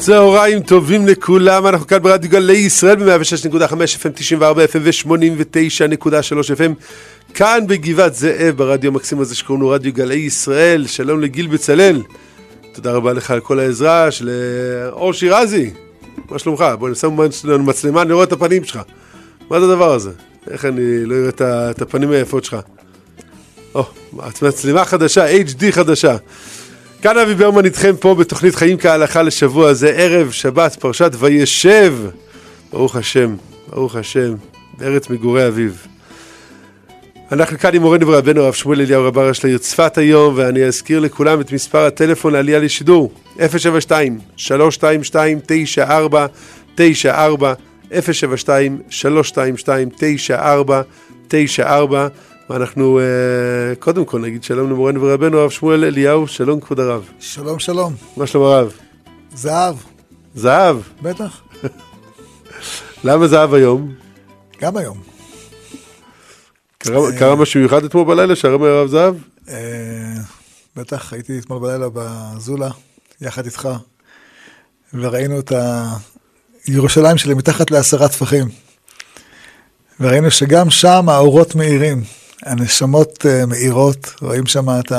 צהריים טובים לכולם, אנחנו כאן ברדיו גלי ישראל ב-106.5 FM, 94 FM ו-89.3 FM כאן בגבעת זאב ברדיו המקסים הזה שקוראים לו רדיו גלי ישראל, שלום לגיל בצלאל תודה רבה לך על כל העזרה של אור שירזי מה שלומך? בוא לנו מצלמה, אני רואה את הפנים שלך מה זה הדבר הזה? איך אני לא אראה את הפנים היפות שלך? או, מצלמה חדשה, HD חדשה כאן אבי ברמן איתכם פה בתוכנית חיים כהלכה לשבוע זה ערב שבת פרשת וישב. ברוך השם, ברוך השם, בארץ מגורי אביו. אנחנו כאן עם מורנו ורבנו הרב שמואל אליהו רב הראש לעיר צפת היום ואני אזכיר לכולם את מספר הטלפון לעלייה לשידור. 072 322 94 94 072 322 94 94 ואנחנו uh, קודם כל נגיד שלום למורנו ורבנו הרב שמואל אליהו, שלום כבוד הרב. שלום שלום. מה שלום הרב? זהב. זהב? בטח. למה זהב היום? גם היום. קרה, קרה משהו מיוחד אתמול בלילה שהרב הרב זהב? אה, בטח, הייתי אתמול בלילה בזולה, יחד איתך, וראינו את הירושלים שלי מתחת לעשרה טפחים. וראינו שגם שם האורות מאירים. הנשמות uh, מאירות, רואים שם את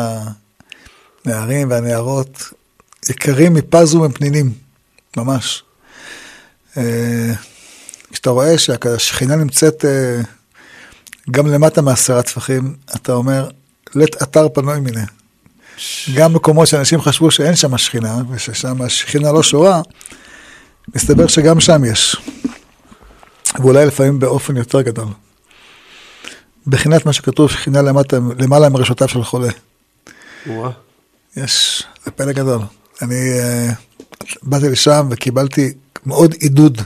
הנערים והנערות יקרים מפז ומפנינים, ממש. Uh, כשאתה רואה שהשכינה נמצאת uh, גם למטה מעשרה טפחים, אתה אומר, לית אתר פנוי מיניה. גם מקומות שאנשים חשבו שאין שם שכינה, וששם השכינה לא שורה, מסתבר שגם שם יש. ואולי לפעמים באופן יותר גדול. בחינת מה שכתוב, שכינה למטה, למעלה מראשותיו של חולה. וואו. יש, זה פלא גדול. אני uh, באתי לשם וקיבלתי מאוד עידוד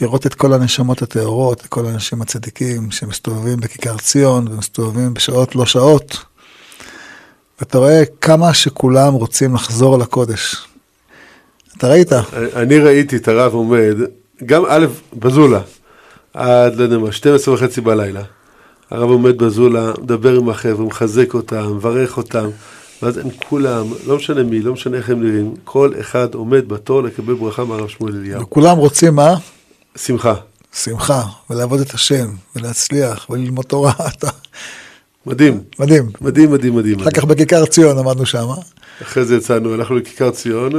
לראות את כל הנשמות הטהורות, את כל האנשים הצדיקים שמסתובבים בכיכר ציון ומסתובבים בשעות לא שעות. ואתה רואה כמה שכולם רוצים לחזור לקודש. אתה ראית? אני ראיתי את הרב עומד, גם א', בזולה, עד, לא יודע מה, 12 וחצי בלילה. הרב עומד בזולה, מדבר עם החבר'ה, מחזק אותם, מברך אותם, ואז הם כולם, לא משנה מי, לא משנה איך הם נראים, כל אחד עומד בתור לקבל ברכה מהרב שמואל אליהו. וכולם רוצים מה? שמחה. שמחה, ולעבוד את השם, ולהצליח, וללמוד תורה. אתה... מדהים. מדהים. מדהים, מדהים, מדהים. אחר כך בכיכר ציון עמדנו שם. אחרי זה יצאנו, הלכנו לכיכר ציון,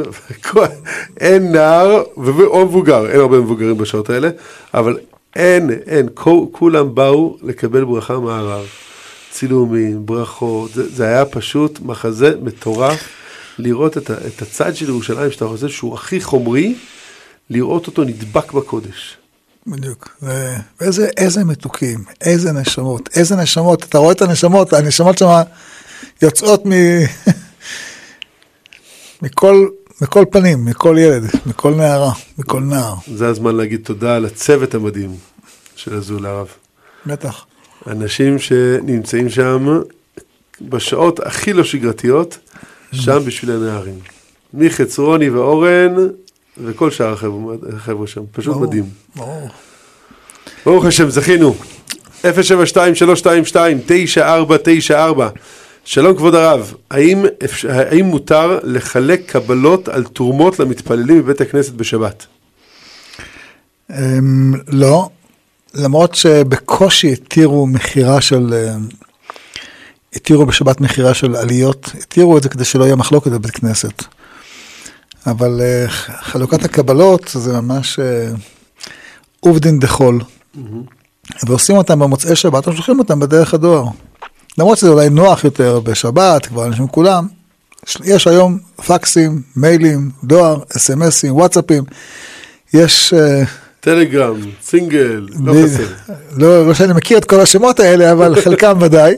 אין נער או מבוגר, אין הרבה מבוגרים בשעות האלה, אבל אין, אין, כולם באו לקבל ברכה מהרב. צילומים, ברכות, זה, זה היה פשוט מחזה מטורף. לראות את, את הצד של ירושלים שאתה חושב שהוא הכי חומרי, לראות אותו נדבק בקודש. בדיוק, ואיזה איזה מתוקים, איזה נשמות, איזה נשמות, אתה רואה את הנשמות, הנשמות שם יוצאות מ... מכל, מכל פנים, מכל ילד, מכל נערה, מכל נער. זה הזמן להגיד תודה לצוות המדהים של הזול הרב. בטח. אנשים שנמצאים שם בשעות הכי לא שגרתיות, שם בשביל הנערים. מיכץ, רוני ואורן, וכל שאר החבר'ה שם, פשוט ברור, מדהים. ברור. ברוך השם, זכינו. 072-322-9494 שלום כבוד הרב, האם, האם מותר לחלק קבלות על תרומות למתפללים בבית הכנסת בשבת? אמ, לא, למרות שבקושי התירו מכירה של, התירו בשבת מכירה של עליות, התירו את זה כדי שלא יהיה מחלוקת בבית כנסת. אבל חלוקת הקבלות זה ממש עובדין דחול. ועושים אותם במוצאי שבת, ושולחים אותם בדרך הדואר. למרות שזה אולי נוח יותר בשבת, כבר אנשים כולם, יש היום פקסים, מיילים, דואר, אס.אם.אסים, וואטסאפים, יש... טלגרם, סינגל, לא חסר. לא, לא שאני מכיר את כל השמות האלה, אבל חלקם ודאי.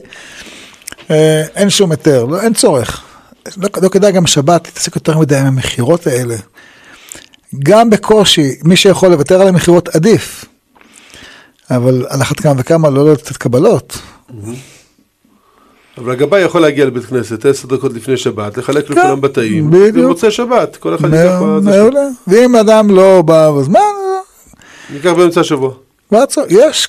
אין שום היתר, לא, אין צורך. לא, לא כדאי גם שבת להתעסק יותר מדי עם המכירות האלה. גם בקושי, מי שיכול לוותר על המכירות עדיף. אבל על אחת כמה וכמה לא לתת קבלות. אבל הגבאי יכול להגיע לבית כנסת עשר דקות לפני שבת, לחלק לכולם בתאים. במוצאי שבת, כל אחד ייקח מעולה. ואם אדם לא בא בזמן, ניקח באמצע השבוע. יש,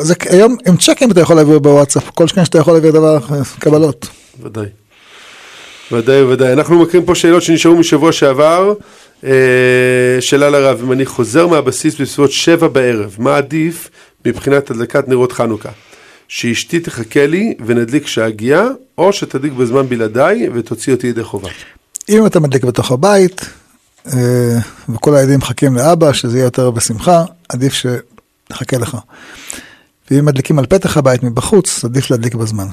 זה, היום עם צ'קים אתה יכול להעביר בוואטסאפ, כל שכן שאתה יכול להעביר דבר, קבלות. ודאי. ודאי וודאי. אנחנו מקריאים פה שאלות שנשארו משבוע שעבר. אה, שאלה לרב, אם אני חוזר מהבסיס בסביבות שבע בערב, מה עדיף מבחינת הדלקת נרות חנוכה? שאשתי תחכה לי ונדליק כשאגיע, או שתדליק בזמן בלעדיי ותוציא אותי ידי חובה. אם אתה מדליק בתוך הבית, אה, וכל הילדים מחכים לאבא, שזה יהיה יותר בשמחה, עדיף שנחכה לך. ואם מדליקים על פתח הבית מבחוץ, עדיף להדליק בזמן.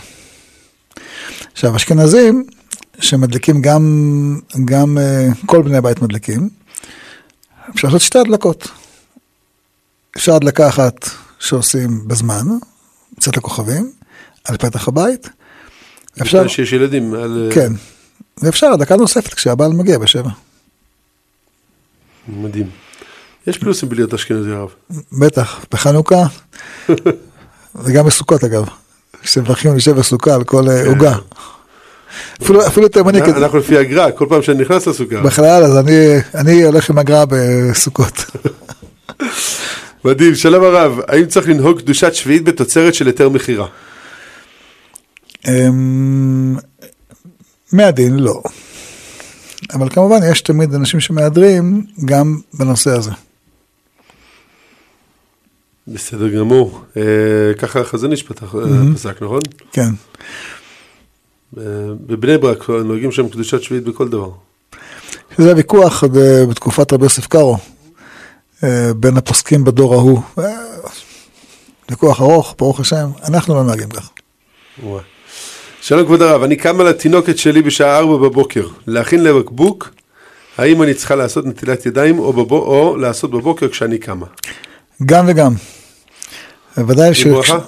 עכשיו, אשכנזים, שמדליקים גם, גם אה, כל בני הבית מדליקים, אפשר לעשות שתי הדלקות. אפשר הדלקה אחת שעושים בזמן, קצת לכוכבים, על פתח הבית. אפשר... שיש ילדים. על... כן. ואפשר הדלקה נוספת כשהבעל מגיע בשבע. מדהים. יש פלוסים בלהיות אשכנזי הרב. בטח, בחנוכה, וגם בסוכות אגב. כשמברכים לשבע סוכה על כל אה, כן. עוגה. אפילו, אפילו תימני כזה. אנחנו לפי הגר"א, כל פעם שאני נכנס לסוכה. בכלל, אז אני, אני הולך עם הגר"א בסוכות. מדהים, שלום הרב, האם צריך לנהוג קדושת שביעית בתוצרת של היתר מכירה? אמ, מהדין לא. אבל כמובן יש תמיד אנשים שמהדרים גם בנושא הזה. בסדר גמור. אה, ככה חזון איש פתח, אה, פסק, נכון? כן. אה, בבני ברק נוהגים שם קדושת שביעית בכל דבר. זה ויכוח בתקופת רבי יוסף קארו, בין הפוסקים בדור ההוא. ויכוח ארוך, ברוך השם, אנחנו לא נוהגים כך. שלום כבוד הרב, אני קם על התינוקת שלי בשעה 4 בבוקר, להכין לבקבוק, האם אני צריכה לעשות נטילת ידיים או, בבו, או לעשות בבוקר כשאני קמה? גם וגם. ודאי ש... ברכה?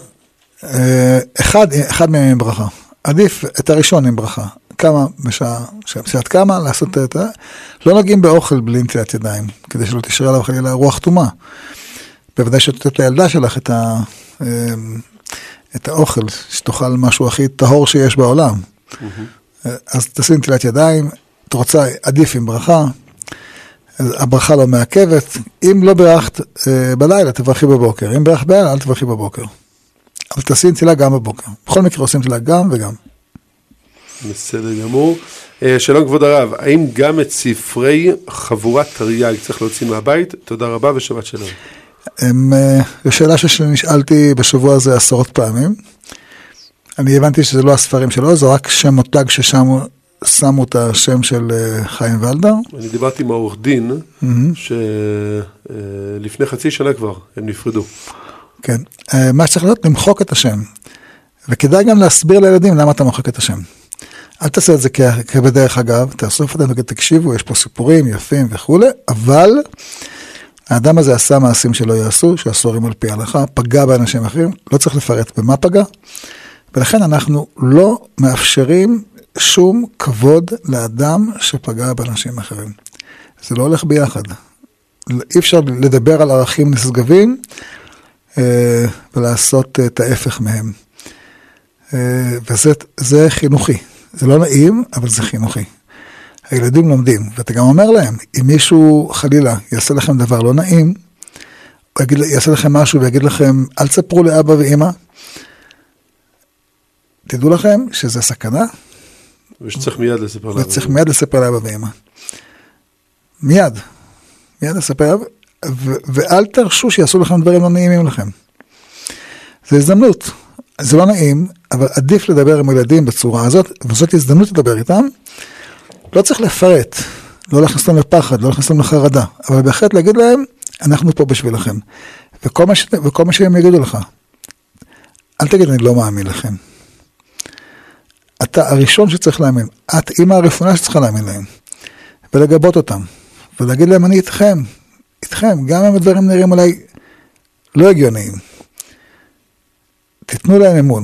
אה, אחד, אחד מהם עם ברכה. עדיף את הראשון עם ברכה. כמה בשעה, שאת קמה, לעשות את ה... לא נוגעים באוכל בלי נטילת ידיים, כדי שלא תשאר עליו חלילה רוח טומאה. בוודאי שאת נותנת לילדה שלך את ה... אה, את האוכל, שתאכל משהו הכי טהור שיש בעולם. Mm-hmm. אז תשים נטילת ידיים, את רוצה, עדיף עם ברכה, הברכה לא מעכבת, אם לא בירכת אה, בלילה, תברכי בבוקר, אם בירכת בלילה, אל תברכי בבוקר. אבל תעשי נטילה גם בבוקר. בכל מקרה עושים נטילה גם וגם. בסדר גמור. אה, שלום כבוד הרב, האם גם את ספרי חבורת תרי"ג צריך להוציא מהבית? תודה רבה ושבת שלום. הם, אה, זו שאלה שנשאלתי בשבוע הזה עשרות פעמים. אני הבנתי שזה לא הספרים שלו, זה רק שם מותג ששם שמו את השם של אה, חיים ולדר. אני דיברתי עם העורך דין, mm-hmm. שלפני חצי שנה כבר הם נפרדו. כן, מה שצריך להיות, למחוק את השם. וכדאי גם להסביר לילדים למה אתה מוחק את השם. אל תעשה את זה כבדרך אגב, תאסוף אותנו ותקשיבו, יש פה סיפורים יפים וכולי, אבל האדם הזה עשה מעשים שלא יעשו, שאסורים על פי ההלכה, פגע באנשים אחרים, לא צריך לפרט במה פגע, ולכן אנחנו לא מאפשרים שום כבוד לאדם שפגע באנשים אחרים. זה לא הולך ביחד. אי אפשר לדבר על ערכים נשגבים אה, ולעשות את ההפך מהם. אה, וזה חינוכי. זה לא נעים, אבל זה חינוכי. הילדים לומדים, ואתה גם אומר להם, אם מישהו חלילה יעשה לכם דבר לא נעים, או יגיד, יעשה לכם משהו ויגיד לכם, אל תספרו לאבא ואימא, תדעו לכם שזה סכנה. ושצריך מיד לספר לאבא. וצריך מיד לספר לאבא ואימא. מיד. מיד לספר, ואל תרשו שיעשו לכם דברים לא נעימים לכם. זו הזדמנות. זה לא נעים, אבל עדיף לדבר עם ילדים בצורה הזאת, וזאת הזדמנות לדבר איתם. לא צריך לפרט, לא להכניס אותם לפחד, לא להכניס אותם לחרדה, אבל בהחלט להגיד להם, אנחנו פה בשבילכם. וכל מה, ש... וכל מה שהם יגידו לך, אל תגיד, אני לא מאמין לכם. אתה הראשון שצריך להאמין, את אימא הראשונה שצריכה להאמין להם, ולגבות אותם, ולהגיד להם, אני איתכם, איתכם, גם אם הדברים נראים אולי לא הגיוניים. תיתנו להם אמון.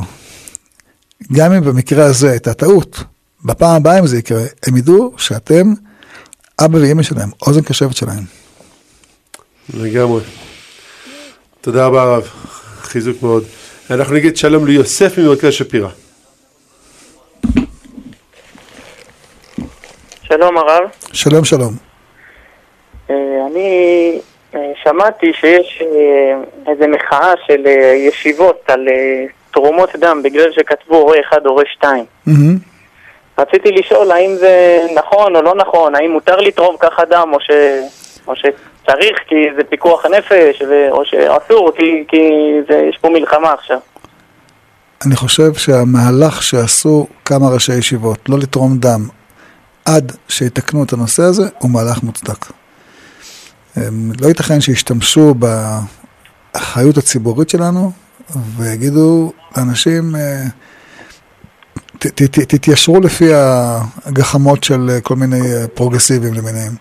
גם אם במקרה הזה הייתה טעות, בפעם הבאה אם זה יקרה, הם ידעו שאתם אבא ואמא שלהם, אוזן קשבת שלהם. לגמרי. תודה רבה הרב, חיזוק מאוד. אנחנו נגיד שלום ליוסף ממרכז שפירא. שלום הרב. שלום שלום. אה, אני שמעתי שיש אה, איזה מחאה של ישיבות על תרומות דם בגלל שכתבו הורה אחד, הורה שתיים. רציתי לשאול האם זה נכון או לא נכון, האם מותר לתרום ככה דם או, ש... או שצריך כי זה פיקוח נפש, ו... או שאסור כי, כי זה... יש פה מלחמה עכשיו. אני חושב שהמהלך שעשו כמה ראשי ישיבות, לא לתרום דם עד שיתקנו את הנושא הזה, הוא מהלך מוצדק. לא ייתכן שישתמשו באחריות הציבורית שלנו ויגידו לאנשים, אה, תתיישרו לפי הגחמות של כל מיני פרוגרסיבים למיניהם.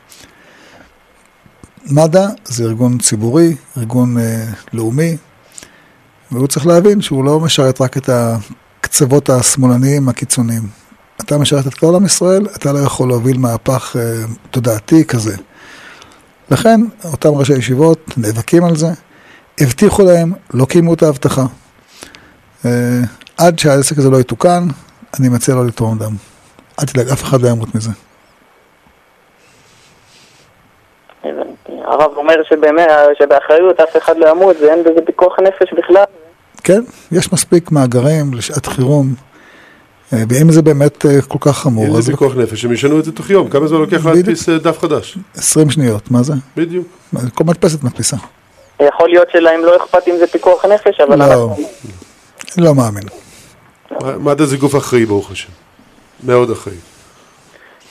מד"א זה ארגון ציבורי, ארגון אה, לאומי, והוא צריך להבין שהוא לא משרת רק את הקצוות השמאלניים הקיצוניים. אתה משרת את כל עם ישראל, אתה לא יכול להוביל מהפך אה, תודעתי כזה. לכן, אותם ראשי ישיבות נאבקים על זה, הבטיחו להם, לא קיימו את ההבטחה. אה, עד שהעסק הזה לא יתוקן, אני מציע לא לתרום דם. אל תדאג, אף אחד לא ימות מזה. הרב אומר שבאמת, שבאחריות אף אחד לא ימות ואין בזה פיקוח נפש בכלל. כן, יש מספיק מאגרים לשעת חירום. אה, ואם זה באמת אה, כל כך חמור, אם זה פיקוח נפש, הם ישנו את זה תוך יום. כמה זמן לוקח להדפיס אה, דף חדש? 20 שניות, מה זה? בדיוק. כל מדפסת מדפיסה. יכול להיות שלהם לא אכפת אם זה פיקוח נפש, אבל לא, אנחנו... לא מאמין. מד"א זה גוף אחראי, ברוך השם. מאוד אחראי.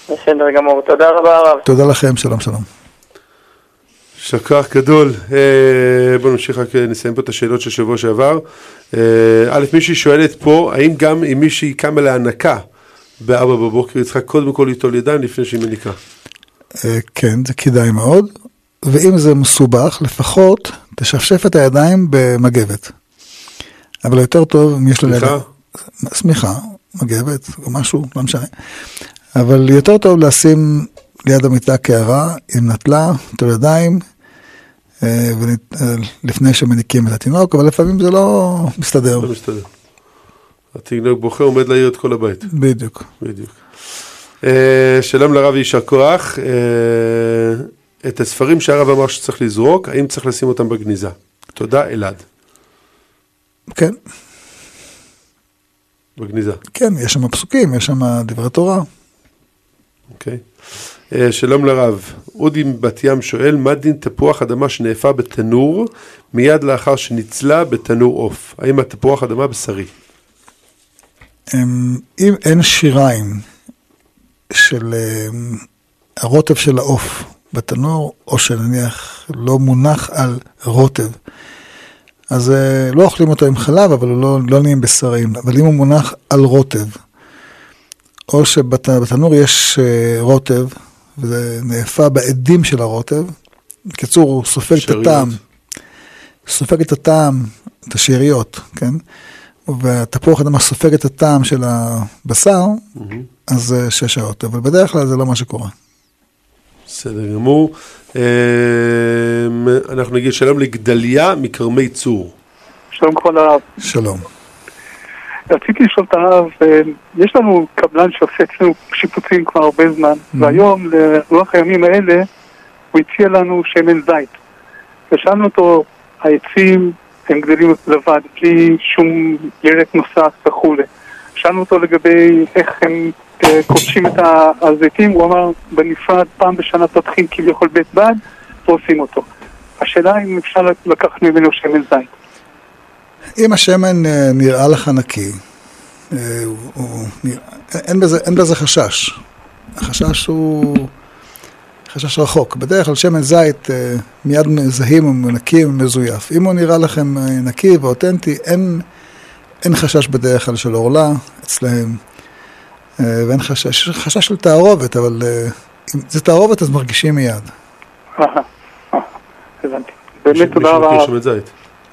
בסדר גמור, תודה רבה הרב. תודה לכם, שלום שלום. יישר כוח גדול. בואו נמשיך רק נסיים פה את השאלות של שבוע שעבר. א', מישהי שואלת פה, האם גם אם מישהי קמה להנקה בארבע בבוקר, היא צריכה קודם כל ליטול ידיים לפני שהיא מניקה? כן, זה כדאי מאוד. ואם זה מסובך, לפחות תשפשף את הידיים במגבת. אבל יותר טוב אם יש לו סליחה? שמיכה, מגבת או משהו, לא משנה. אבל יותר טוב לשים ליד המיטה קערה עם נטלה, יותר ידיים, אה, אה, לפני שמניקים את התינוק, אבל לפעמים זה לא מסתדר. לא מסתדר. התינוק בוכה עומד להעיר את כל הבית. בדיוק. בדיוק. אה, שלום לרב יישר כוח. אה, את הספרים שהרב אמר שצריך לזרוק, האם צריך לשים אותם בגניזה? תודה, אלעד. כן, בגניזה, כן, יש שם פסוקים, יש שם דברי תורה. אוקיי. אה, שלום לרב, אודי בת ים שואל, מה דין תפוח אדמה שנאפה בתנור מיד לאחר שניצלה בתנור עוף? האם התפוח אדמה בשרי? אמ, אם אין שיריים של אמ, הרוטב של העוף בתנור, או שנניח לא מונח על רוטב, אז אה, לא אוכלים אותו עם חלב, אבל הוא לא, לא נהיים בשרים. אבל אם הוא מונח על רוטב, או שבתנור יש אה, רוטב, וזה נאפה בעדים של הרוטב, בקיצור, הוא סופג את. הטעם, סופג את הטעם, את השאריות, כן? והתפוח אדמה סופג את הטעם של הבשר, אז אה, שש שעות, אבל בדרך כלל זה לא מה שקורה. בסדר גמור. אה, אנחנו נגיד שלום לגדליה מכרמי צור. שלום כבוד הרב. שלום. רציתי לשאול את הרב, אה, יש לנו קבלן שעושה אצלנו שיפוצים כבר הרבה זמן, והיום, לרוח הימים האלה, הוא הציע לנו שמן זית. ושאלנו אותו, העצים הם גדלים לבד, בלי שום ירק נוסף וכולי. שאלנו אותו לגבי איך הם אה, כובשים את הזיתים, הוא אמר, בנפרד, פעם בשנה פותחים כביכול בית בד ועושים אותו. השאלה אם אפשר לקחת ממנו שמן זית. אם השמן אה, נראה לך נקי, אה, הוא, הוא, נראה- אין, בזה, אין בזה חשש. החשש הוא חשש רחוק. בדרך כלל שמן זית אה, מיד מזהים הוא נקי ומזויף. אם הוא נראה לכם נקי ואותנטי, אין, אין חשש בדרך כלל של עורלה אצלהם. ואין חשש, יש חשש של תערובת, אבל אם זה תערובת אז מרגישים מיד. הבנתי. באמת תודה רבה.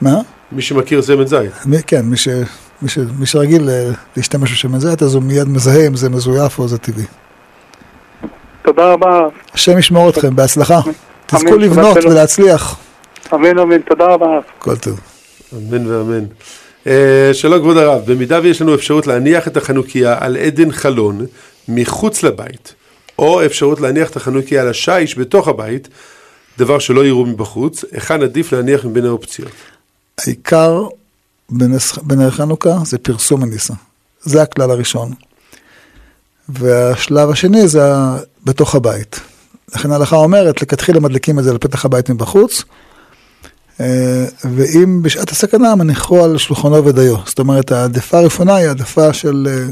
מה? מי שמכיר שמן זית. מי, כן, מי, ש, מי, ש, מי שרגיל אה, להשתמש בשמן זית, אז הוא מיד מזהה אם זה מזויף או זה טבעי. תודה רבה. השם ישמור אתכם, בהצלחה. תזכו לבנות. ולהצליח. אמן אמן. תודה רבה. כל טוב. אמן ואמן. אה, שלום כבוד הרב, במידה ויש לנו אפשרות להניח את החנוכיה על עדן חלון מחוץ לבית, או אפשרות להניח את החנוכיה על השיש בתוך הבית, דבר שלא יראו מבחוץ, היכן עדיף להניח מבין האופציות? העיקר בנר חנוכה זה פרסום הניסה. זה הכלל הראשון. והשלב השני זה בתוך הבית. לכן ההלכה אומרת, לכתחילה מדליקים את זה לפתח הבית מבחוץ, אה, ואם בשעת הסכנה מניחו על שולחנו ודיו. זאת אומרת, העדפה הראשונה היא העדפה של אה,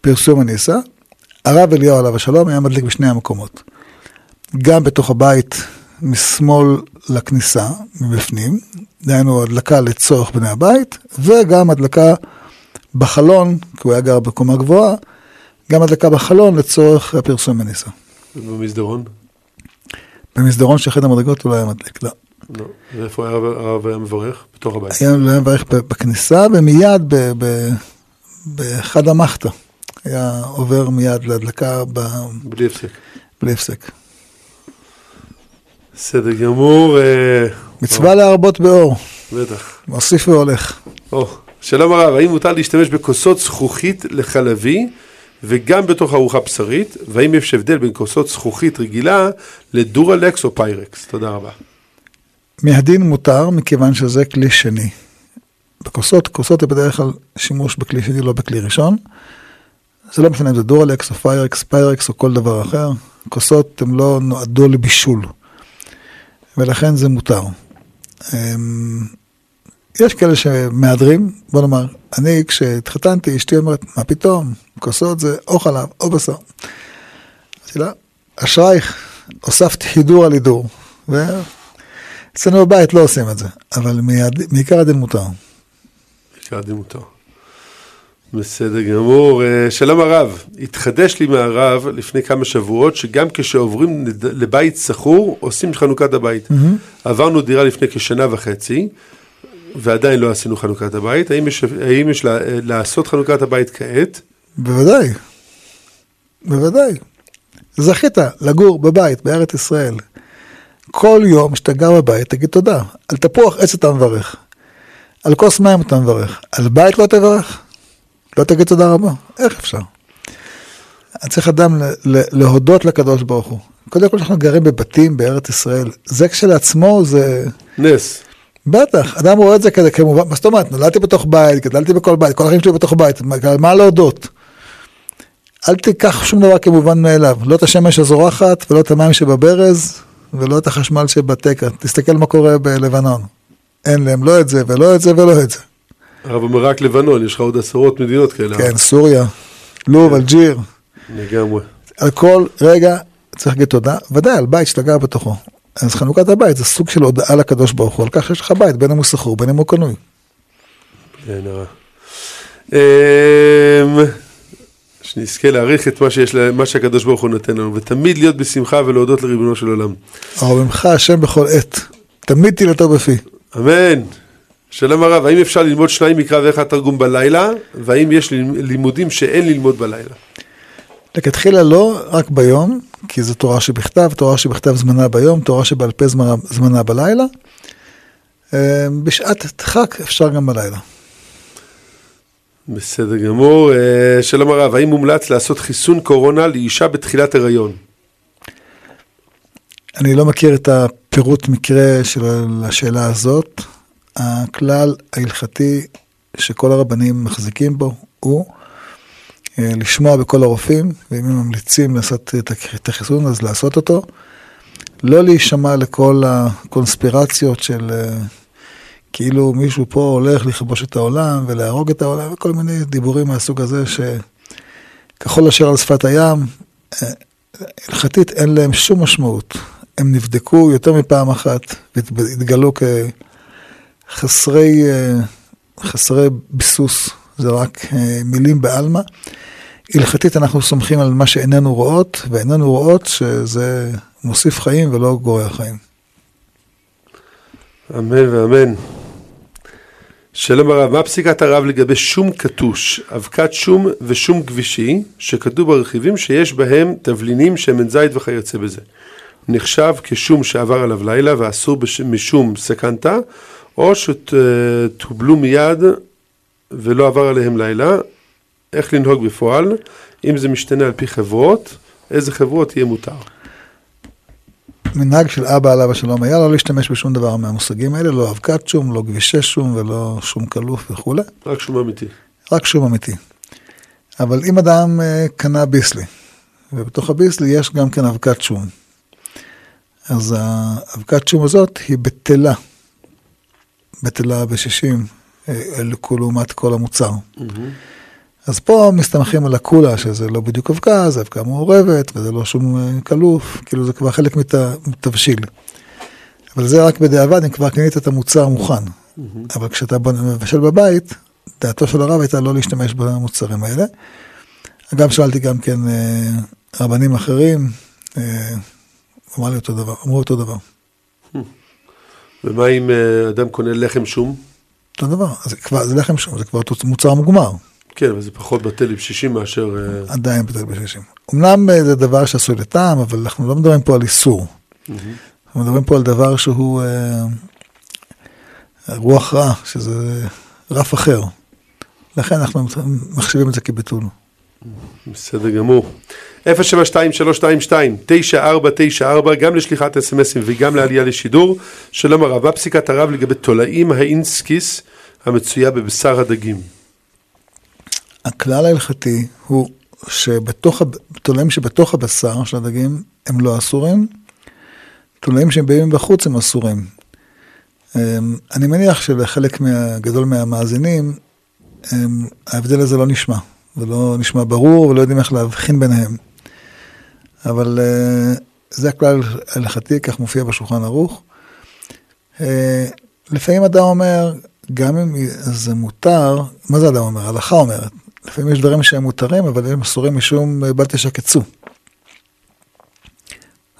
פרסום הניסה. הרב אליהו עליו השלום היה מדליק בשני המקומות. גם בתוך הבית משמאל לכניסה, מבפנים, דהיינו הדלקה לצורך בני הבית, וגם הדלקה בחלון, כי הוא היה גר בקומה גבוהה, גם הדלקה בחלון לצורך הפרסום הניסה. ובמסדרון? במסדרון של חדר המדרגות הוא לא היה מדליק, לא. לא. ואיפה היה הרב היה מברך? בתוך הבית. היה, מברך בכניסה ומיד ב, ב, באחד המחתא. היה עובר מיד להדלקה ב... בלי הפסק. בלי הפסק. בסדר גמור. אה, מצווה להרבות באור, בטח. מוסיף והולך. או, שלום הרב, האם מותר להשתמש בכוסות זכוכית לחלבי וגם בתוך ארוחה בשרית? והאם יש הבדל בין כוסות זכוכית רגילה לדורלקס או פיירקס? תודה רבה. מהדין מותר מכיוון שזה כלי שני. בכוסות, כוסות זה בדרך כלל שימוש בכלי שני, לא בכלי ראשון. זה לא משנה אם זה דורלקס או פיירקס, פיירקס או כל דבר אחר. כוסות הן לא נועדו לבישול, ולכן זה מותר. אמ, יש כאלה שמהדרים, בוא נאמר, אני כשהתחתנתי, אשתי אומרת, מה פתאום, כוסות זה או חלב או בשר. אמרתי לה, אשרייך, הוספתי הידור על הידור. ואצלנו בבית לא עושים את זה, אבל מעיקר הדין מותר. מעיקר הדין מותר. בסדר גמור. אה, שלום הרב, התחדש לי מהרב לפני כמה שבועות שגם כשעוברים לבית שכור עושים חנוכת הבית. Mm-hmm. עברנו דירה לפני כשנה וחצי ועדיין לא עשינו חנוכת הבית. האם יש, האם יש לה, לעשות חנוכת הבית כעת? בוודאי, בוודאי. זכית לגור בבית בארץ ישראל. כל יום שאתה גר בבית תגיד תודה. על תפוח עץ אתה מברך. על כוס מים אתה מברך. על בית לא תברך. לא תגיד תודה רבה, איך אפשר? צריך אדם להודות לקדוש ברוך הוא. קודם כל אנחנו גרים בבתים בארץ ישראל, זה כשלעצמו זה... נס. בטח, אדם רואה את זה כזה כמובן, מה זאת אומרת, נולדתי בתוך בית, גדלתי בכל בית, כל החיים שלי בתוך בית, מה להודות? אל תיקח שום דבר כמובן מאליו, לא את השמש הזורחת ולא את המים שבברז ולא את החשמל שבתקע, תסתכל מה קורה בלבנון. אין להם לא את זה ולא את זה ולא את זה. הרב אומר רק לבנון, יש לך עוד עשרות מדינות כאלה. כן, סוריה, לוב, אלג'יר. לגמרי. על כל רגע צריך להגיד תודה, ודאי על בית שאתה גר בתוכו. אז חנוכת הבית זה סוג של הודעה לקדוש ברוך הוא, על כך שיש לך בית, בין אם הוא שכור, בין אם הוא קנוי. כן, הרע. אמ, שנזכה להעריך את מה, שיש, מה שהקדוש ברוך הוא נותן לנו, ותמיד להיות בשמחה ולהודות לריבונו של עולם. אהובמך השם בכל עת, תמיד תהילתו בפי. אמן. שלום הרב, האם אפשר ללמוד שניים מקרא ואחד תרגום בלילה, והאם יש לימודים שאין ללמוד בלילה? לכתחילה לא, רק ביום, כי זו תורה שבכתב, תורה שבכתב זמנה ביום, תורה שבעל פה זמנה, זמנה בלילה. אה, בשעת דחק אפשר גם בלילה. בסדר גמור. אה, שלום הרב, האם מומלץ לעשות חיסון קורונה לאישה בתחילת הריון? אני לא מכיר את הפירוט מקרה של השאלה הזאת. הכלל ההלכתי שכל הרבנים מחזיקים בו הוא אה, לשמוע בכל הרופאים, ואם הם ממליצים לעשות את החיסון אז לעשות אותו. לא להישמע לכל הקונספירציות של אה, כאילו מישהו פה הולך לכבוש את העולם ולהרוג את העולם וכל מיני דיבורים מהסוג הזה שככל אשר על שפת הים, אה, הלכתית אין להם שום משמעות. הם נבדקו יותר מפעם אחת והתגלו כ... חסרי, אה, חסרי ביסוס, זה רק אה, מילים בעלמא. הלכתית אנחנו סומכים על מה שאיננו רואות, ואיננו רואות שזה מוסיף חיים ולא גורע חיים. אמן ואמן. שלום הרב, מה פסיקת הרב לגבי שום קטוש, אבקת שום ושום כבישי, שכתוב ברכיבים שיש בהם תבלינים, שמן זית וכיוצא בזה. נחשב כשום שעבר עליו לילה ואסור משום סקנטה, או שטובלו מיד ולא עבר עליהם לילה, איך לנהוג בפועל, אם זה משתנה על פי חברות, איזה חברות יהיה מותר. מנהג של אבא עליו השלום היה לא להשתמש בשום דבר מהמושגים האלה, לא אבקת שום, לא גבישי שום ולא שום כלוף וכולי. רק שום אמיתי. רק שום אמיתי. אבל אם אדם אה, קנה ביסלי, ובתוך הביסלי יש גם כן אבקת שום, אז האבקת שום הזאת היא בטלה, בטלה ב-60, לעומת כל המוצר. אז פה מסתמכים על הקולה, שזה לא בדיוק אבקה, זה אבקה מעורבת, וזה לא שום כלוף, כאילו זה כבר חלק מתבשיל. אבל זה רק בדיעבד, אם כבר קנית את המוצר מוכן. אבל כשאתה מבשל בבית, דעתו של הרב הייתה לא להשתמש במוצרים האלה. אגב, שאלתי גם כן אה, רבנים אחרים, אה, אמרו לי אותו דבר, אמרו אותו דבר. ומה אם אה, אדם קונה לחם שום? אותו דבר, זה כבר, זה לחם שום, זה כבר מוצר מוגמר. כן, אבל זה פחות בטל ב-60 מאשר... עדיין בטל ב-60. אמנם זה דבר שעשוי לטעם, אבל אנחנו לא מדברים פה על איסור. אנחנו מדברים פה על דבר שהוא אה, רוח רע, שזה רף אחר. לכן אנחנו מחשיבים את זה כביטול. בסדר גמור. 072-322-9494, גם לשליחת אסמסים וגם לעלייה לשידור. שלום הרב, מה פסיקת הרב לגבי תולעים האינסקיס המצויה בבשר הדגים? הכלל ההלכתי הוא שבתוך, תולעים שבתוך הבשר של הדגים הם לא אסורים, תולעים שהם באים בחוץ הם אסורים. אמ, אני מניח שלחלק גדול מהמאזינים, אמ, ההבדל הזה לא נשמע, ולא נשמע ברור, ולא יודעים איך להבחין ביניהם. אבל אה, זה הכלל ההלכתי, כך מופיע בשולחן ערוך. אה, לפעמים אדם אומר, גם אם זה מותר, מה זה אדם אומר? הלכה אומרת. לפעמים יש דברים שהם מותרים, אבל הם אסורים משום בל תשקצו.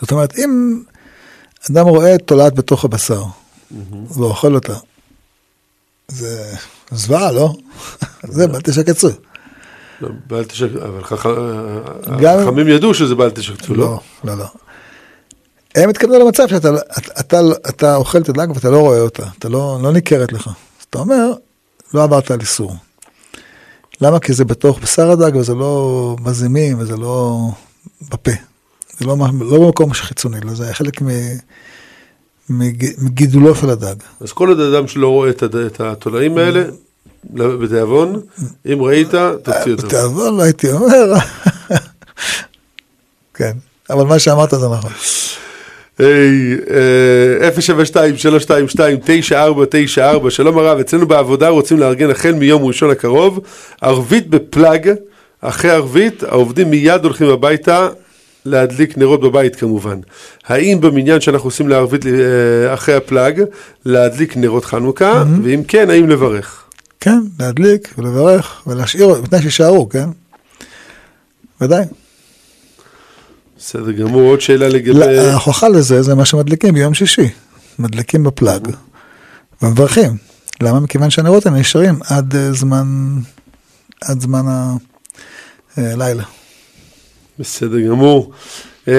זאת אומרת, אם אדם רואה תולעת בתוך הבשר, ואוכל אותה. זה זוועה, לא? זה בל תשקצו. לא, בל תשקצו, אבל החכמים ידעו שזה בל תשקצו, לא? לא, לא, הם התכוונו למצב שאתה אוכל את הדג ואתה לא רואה אותה, אתה לא, לא ניכרת לך. אז אתה אומר, לא עברת על איסור. למה? כי זה בתוך בשר הדג וזה לא מזימים וזה לא בפה. זה לא, לא במקום חיצוני, לא, זה חלק מ, מגידולו של הדג. אז כל עוד אדם שלא רואה את התולעים האלה, בתיאבון, אם ראית, תוציא אותו. בתיאבון לא הייתי אומר, כן, אבל מה שאמרת זה נכון. היי, 072-322-9494, אה, שלום הרב, אצלנו בעבודה רוצים לארגן החל מיום ראשון הקרוב, ערבית בפלאג, אחרי ערבית העובדים מיד הולכים הביתה להדליק נרות בבית כמובן. האם במניין שאנחנו עושים לערבית אה, אחרי הפלאג, להדליק נרות חנוכה. ואם כן, האם לברך? כן, להדליק ולברך ולהשאיר, בתנאי שישארו, כן? ודאי. בסדר גמור, עוד שאלה לגבי... ההוכחה לזה זה מה שמדליקים ביום שישי. מדליקים בפלאג ומברכים. למה? מכיוון שהנרות האלה נשארים עד אה, זמן, עד זמן הלילה. אה, בסדר גמור. אמ,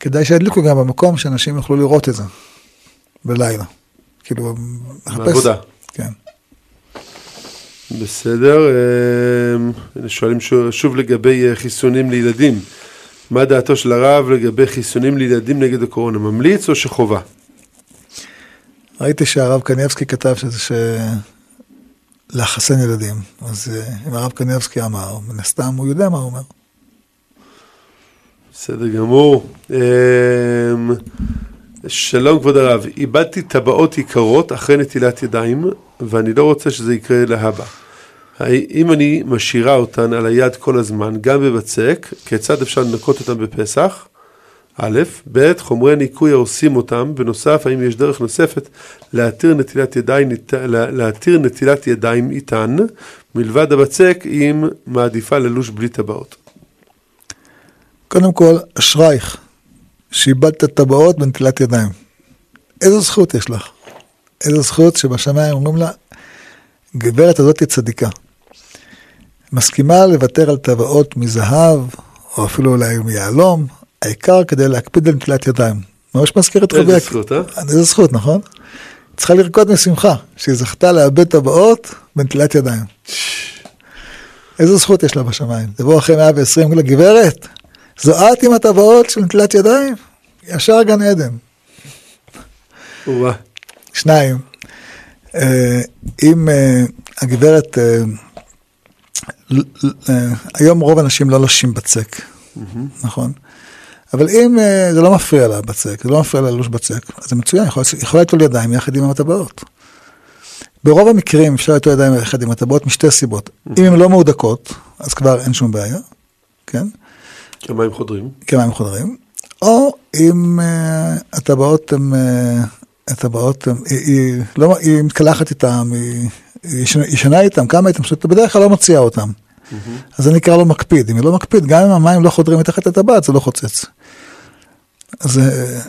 כדאי שידליקו גם במקום שאנשים יוכלו לראות את זה, בלילה. כאילו, מחפש. בעבודה. כן. בסדר, אמ, שואלים שוב לגבי אה, חיסונים לילדים. מה דעתו של הרב לגבי חיסונים לילדים נגד הקורונה, ממליץ או שחובה? ראיתי שהרב קניאבסקי כתב שזה ש... לחסן ילדים. אז אה, אם הרב קניאבסקי אמר, מן הסתם הוא יודע מה הוא אומר. בסדר גמור. שלום כבוד הרב, איבדתי טבעות יקרות אחרי נטילת ידיים, ואני לא רוצה שזה יקרה להבא. אם אני משאירה אותן על היד כל הזמן, גם בבצק, כיצד אפשר לנקות אותן בפסח? א', ב', חומרי ניקוי העושים אותם, בנוסף, האם יש דרך נוספת להתיר נטילת ידיים, להתיר נטילת ידיים איתן, מלבד הבצק, אם מעדיפה ללוש בלי טבעות. קודם כל, אשרייך, שאיבדת טבעות בנטילת ידיים. איזו זכות יש לך? איזו זכות שבשמיים אומרים לה, גברת הזאת היא צדיקה. מסכימה לוותר על טבעות מזהב, או אפילו אולי מיהלום, העיקר כדי להקפיד על נטילת ידיים. ממש מזכיר את חובי... איזה זכות, אה? איזה זכות, נכון? צריכה לרקוד משמחה, שהיא זכתה לאבד טבעות בנטילת ידיים. איזה זכות יש לה בשמיים? תבוא אחרי 120 לגברת, זו את עם הטבעות של נטילת ידיים? ישר גן עדן. שניים, אה, אם אה, הגברת אה, היום רוב האנשים לא לושים בצק, נכון? אבל אם זה לא מפריע לה בצק, זה לא מפריע לה ללוש בצק, אז זה מצוין, יכול- יכולה ליטול ידיים יחד עם הטבעות. ברוב המקרים אפשר ליטול ידיים יחד עם הטבעות משתי סיבות. אם הן לא מהודקות, אז כבר אין שום בעיה, כן? כי המים חודרים. כי המים חודרים, או אם uh, הטבעות הן, הטבעות היא, היא, לא, היא מתקלחת איתם, היא, היא ישנה- איתם, כמה איתם, פשוט בדרך כלל לא מוציאה אותם. אז זה נקרא לא מקפיד, אם היא לא מקפיד, גם אם המים לא חודרים מתחת לטבעת, זה לא חוצץ. אז אה,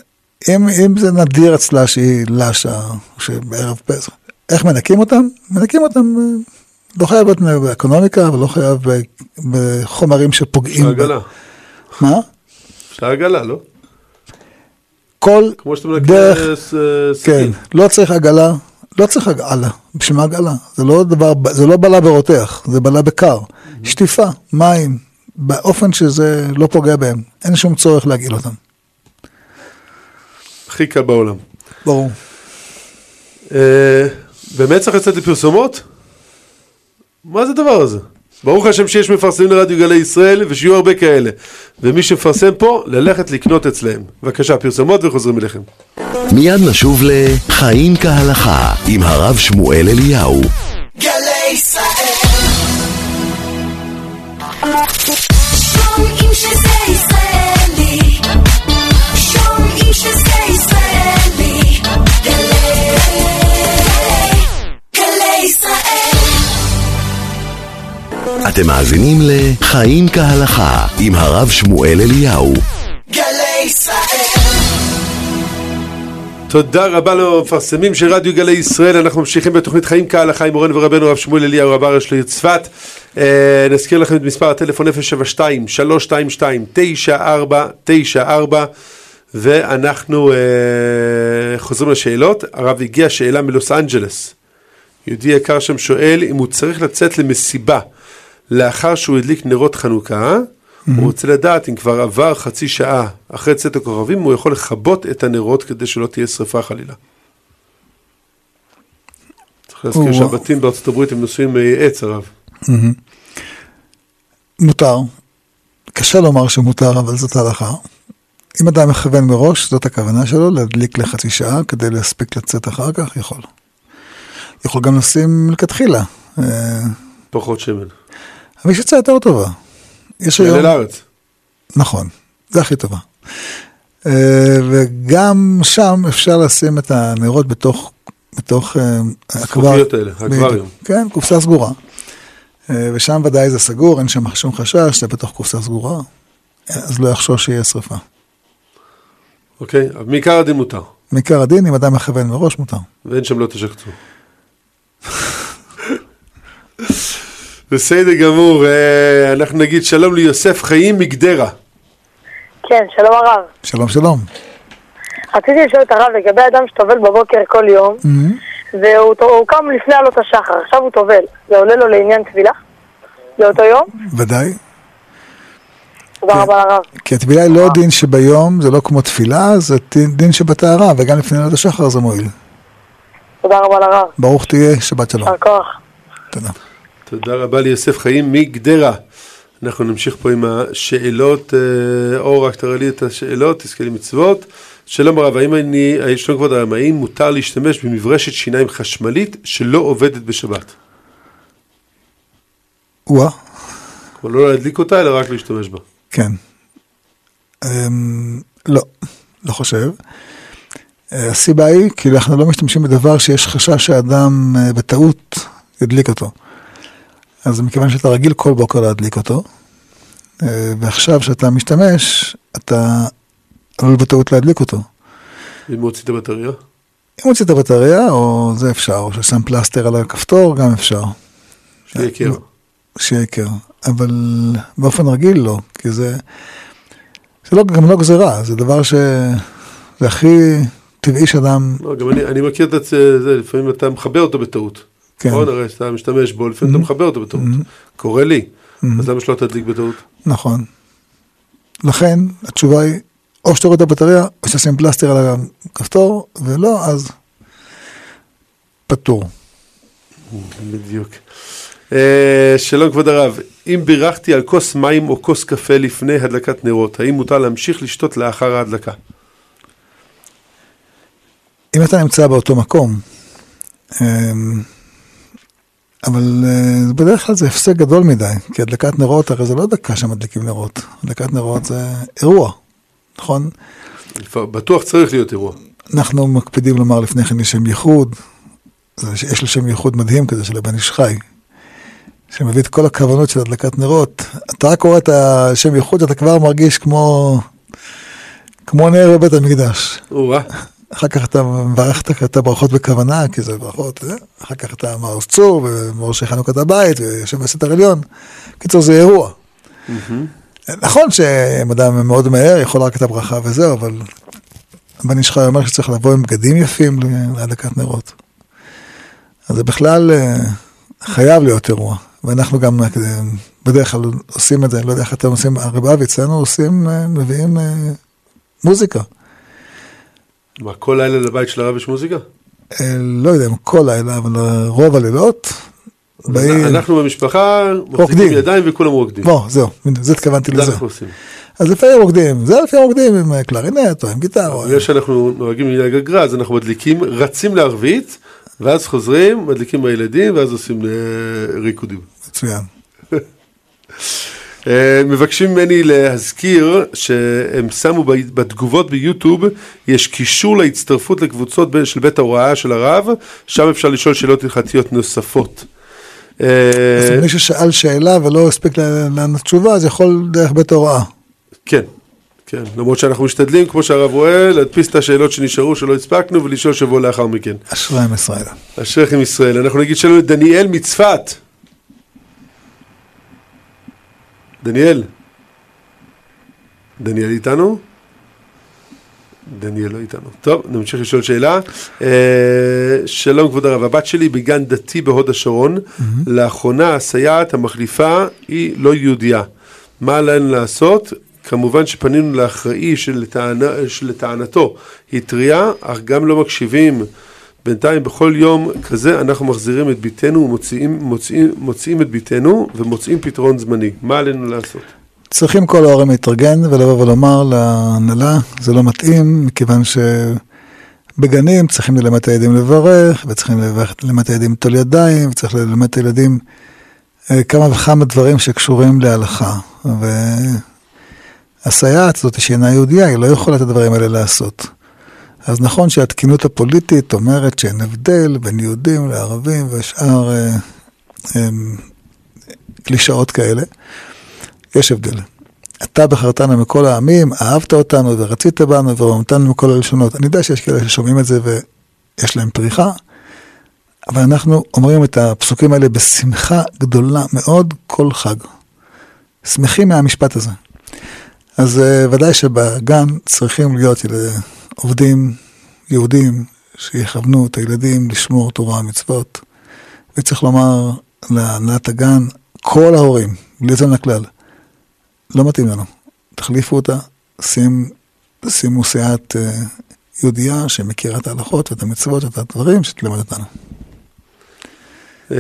אם, אם זה נדיר אצלה שהיא לשה, שבערב פסח, איך מנקים אותם? מנקים אותם, אה, לא חייב להיות באקונומיקה, ולא חייב בחומרים שפוגעים. אפשר עגלה. מה? אפשר עגלה, לא? כל כמו שאתה דרך, כן. לא צריך עגלה, לא צריך עגלה, בשביל מה עגלה? זה לא דבר, זה לא בלה ברותח, זה בלה בקר. שטיפה, מים, באופן שזה לא פוגע בהם, אין שום צורך להגעיל אותם. הכי קל בעולם. ברור. אה, באמת צריך לצאת לפרסומות? מה זה הדבר הזה? ברוך השם שיש מפרסמים לרדיו גלי ישראל ושיהיו הרבה כאלה. ומי שמפרסם פה, ללכת לקנות אצלהם. בבקשה, פרסומות וחוזרים אליכם. מיד נשוב ל"חיים כהלכה" עם הרב שמואל אליהו. גלי ישראל אתם מאזינים ל"חיים כהלכה" עם הרב שמואל אליהו. גלי ישראל תודה רבה למפרסמים של רדיו גלי ישראל, אנחנו ממשיכים בתוכנית חיים כהלכה עם מורנו ורבנו הרב שמואל אליהו רב הראש לעיר צפת. אה, נזכיר לכם את מספר הטלפון 072-322-9494 ואנחנו אה, חוזרים לשאלות. הרב הגיע שאלה מלוס אנג'לס. יהודי יקר שם שואל אם הוא צריך לצאת למסיבה לאחר שהוא הדליק נרות חנוכה, הוא רוצה לדעת אם כבר עבר חצי שעה אחרי צאת הכוכבים, הוא יכול לכבות את הנרות כדי שלא תהיה שרפה חלילה. צריך להזכיר. שהבתים בארצות הברית הם נשואים מעץ הרב. מותר, קשה לומר שמותר, אבל זאת ההלכה. אם אדם מכוון מראש, זאת הכוונה שלו, להדליק לחצי שעה כדי להספיק לצאת אחר כך, יכול. יכול גם לשים מלכתחילה. אה, פחות שמן. אבל יש עצה יותר טובה. יש היום... לארץ. נכון, זה הכי טובה. אה, וגם שם אפשר לשים את הנרות בתוך, בתוך אה, הזכוכיות האלה, האקווריום. כן, קופסה סגורה. אה, ושם ודאי זה סגור, אין שם שום חשש, זה בתוך קופסה סגורה, אז לא יחשוש שיהיה שרפה. אוקיי? אבל מעיקר הדין מותר. מעיקר הדין, אם אדם מכוון מראש, מותר. ואין שם לא תשקצו. בסדר גמור, אה, אנחנו נגיד שלום ליוסף חיים מגדרה. כן, שלום הרב. שלום, שלום. רציתי לשאול את הרב לגבי אדם שטובל בבוקר כל יום, והוא הוא קם לפני עלות השחר, עכשיו הוא טובל. זה עולה לו לעניין טבילה? לאותו יום? ודאי. תודה. רבה לרב. כי הטבילה היא לא דין שביום, זה לא כמו תפילה, זה דין- דין שבטהרה, וגם לפני עלות השחר זה מועיל. תודה רבה לרב. ברוך תהיה, שבת שלום. יישר כוח. תודה. תודה רבה ליוסף חיים מגדרה. אנחנו נמשיך פה עם השאלות, אה, אור רק תראה לי את השאלות, תזכה לי מצוות. שלום הרב, האם אני, שלום כבוד הרב, האם מותר להשתמש במברשת שיניים חשמלית שלא עובדת בשבת? וואה, כלומר לא להדליק אותה, אלא רק להשתמש בה. כן. אמ, לא, לא חושב. אה, הסיבה היא, כי אנחנו לא משתמשים בדבר שיש חשש שהאדם אה, בטעות ידליק אותו. אז מכיוון שאתה רגיל כל בוקר להדליק אותו, אה, ועכשיו שאתה משתמש, אתה עלול בטעות להדליק אותו. אם הוא הוציא את הבטריה? אם הוציא את הבטריה, או זה אפשר, או ששם פלסטר על הכפתור, גם אפשר. שיהיה קר. שיהיה קר. אבל באופן רגיל לא, כי זה, זה לא, גם לא גזירה, זה דבר ש... זה הכי טבעי שאדם, לא, גם אני, אני מכיר את זה, לפעמים אתה מכבה אותו בטעות. כן. נכון, הרי שאתה משתמש בו, לפעמים אתה מכבה אותו בטעות. קורה לי. אז למה שלא תדליק בטעות? נכון. לכן, התשובה היא, או שתוריד את הבטריה, או שתשים פלסטר על הכפתור, ולא, אז פטור. בדיוק. אה, שלום כבוד הרב, אם בירכתי על כוס מים או כוס קפה לפני הדלקת נרות, האם מותר להמשיך לשתות לאחר ההדלקה? אם אתה נמצא באותו מקום, אמ, אבל אה, בדרך כלל זה הפסק גדול מדי, כי הדלקת נרות, הרי זה לא דקה שמדליקים נרות, הדלקת נרות זה אירוע, נכון? בטוח צריך להיות אירוע. אנחנו מקפידים לומר לפני כן יש שם ייחוד, זה- יש לו שם ייחוד מדהים כזה של הבן איש חי, שמביא את כל הכוונות של הדלקת נרות. אתה רק קורא את השם ייחוד, אתה כבר מרגיש כמו, כמו נר בבית המקדש. או-אה, אחר כך אתה מברך את- את הברכות בכוונה, כי זה ברכות, אה? אחר כך אתה מעוז צור ומורשי חנוכת הבית ויושב בסתר עליון. קיצור זה אירוע. נכון שאם אדם מאוד מהר יכול רק את הברכה וזהו, אבל הבן איש חי אומר שצריך לבוא עם בגדים יפים להדלקת נרות. אז זה בכלל אה, חייב להיות אירוע. ואנחנו גם אה, בדרך כלל עושים את זה, אני לא יודע איך אתם עושים, הרב אבי אצלנו עושים, מביאים מוזיקה. מה, כל לילה לבית של הרב יש מוזיקה? אה, לא יודע אם כל לילה, אבל רוב הלילות. אנחנו במשפחה. מחזיקים ידיים וכולם רוקדים. בוא, זהו, זה התכוונתי זה לזה. אז לפעמים רוקדים, זה לפעמים רוקדים עם אה, קלרינט או עם גיטרה. או- בגלל שאנחנו נוהגים מנהג הגר"א, אז אנחנו מדליקים, רצים לערבית, ואז חוזרים, מדליקים מהילדים, ואז עושים אה, ריקודים. מצוין. אה, מבקשים ממני להזכיר שהם שמו בתגובות ביוטיוב, יש קישור להצטרפות לקבוצות של בית ההוראה של הרב, שם אפשר לשאול שאלות הלכתיות נוספות. אה, אז אם מישהו שאל שאלה ולא הספיק לענות תשובה, אז יכול דרך בית ההוראה. כן, כן, למרות שאנחנו משתדלים, כמו שהרב רואה, להדפיס את השאלות שנשארו שלא הספקנו ולשאול שבוע לאחר מכן. אשריהם ישראל. אשריכם ישראל. אנחנו נגיד שלום לדניאל מצפת. דניאל. דניאל איתנו? דניאל לא איתנו. טוב, נמשיך לשאול שאלה. אה, שלום כבוד הרב, הבת שלי בגן דתי בהוד השרון. לאחרונה הסייעת המחליפה היא לא יהודייה. מה עלינו לעשות? כמובן שפנינו לאחראי שלטענה, שלטענתו התריע, אך גם לא מקשיבים. בינתיים בכל יום כזה אנחנו מחזירים את ביתנו ומוציאים מוציאים, מוציאים את ביתנו ומוצאים פתרון זמני. מה עלינו לעשות? צריכים כל ההורים להתארגן ולבוא ולומר להנהלה, זה לא מתאים, מכיוון שבגנים צריכים ללמד את הילדים לברך, וצריכים ללמד את הילדים ליטול ידיים, וצריך ללמד את הילדים אה, כמה וכמה דברים שקשורים להלכה. והסייעת הזאת שאינה יהודייה, היא לא יכולה את הדברים האלה לעשות. אז נכון שהתקינות הפוליטית אומרת שאין הבדל בין יהודים לערבים ושאר אה, אה, קלישאות כאלה. יש הבדל. אתה בחרתנו מכל העמים, אהבת אותנו ורצית בנו ורומתנו מכל הלשונות. אני יודע שיש כאלה ששומעים את זה ויש להם פריחה, אבל אנחנו אומרים את הפסוקים האלה בשמחה גדולה מאוד כל חג. שמחים מהמשפט הזה. אז uh, ודאי שבגן צריכים להיות. עובדים יהודים שיכוונו את הילדים לשמור תורה ומצוות. וצריך לומר להנהלת הגן, כל ההורים, בלי יוצא מן הכלל, לא מתאים לנו. תחליפו אותה, שים, שימו סייעת אה, יהודייה שמכירה את ההלכות ואת המצוות ואת הדברים שתלמד אותנו. אה,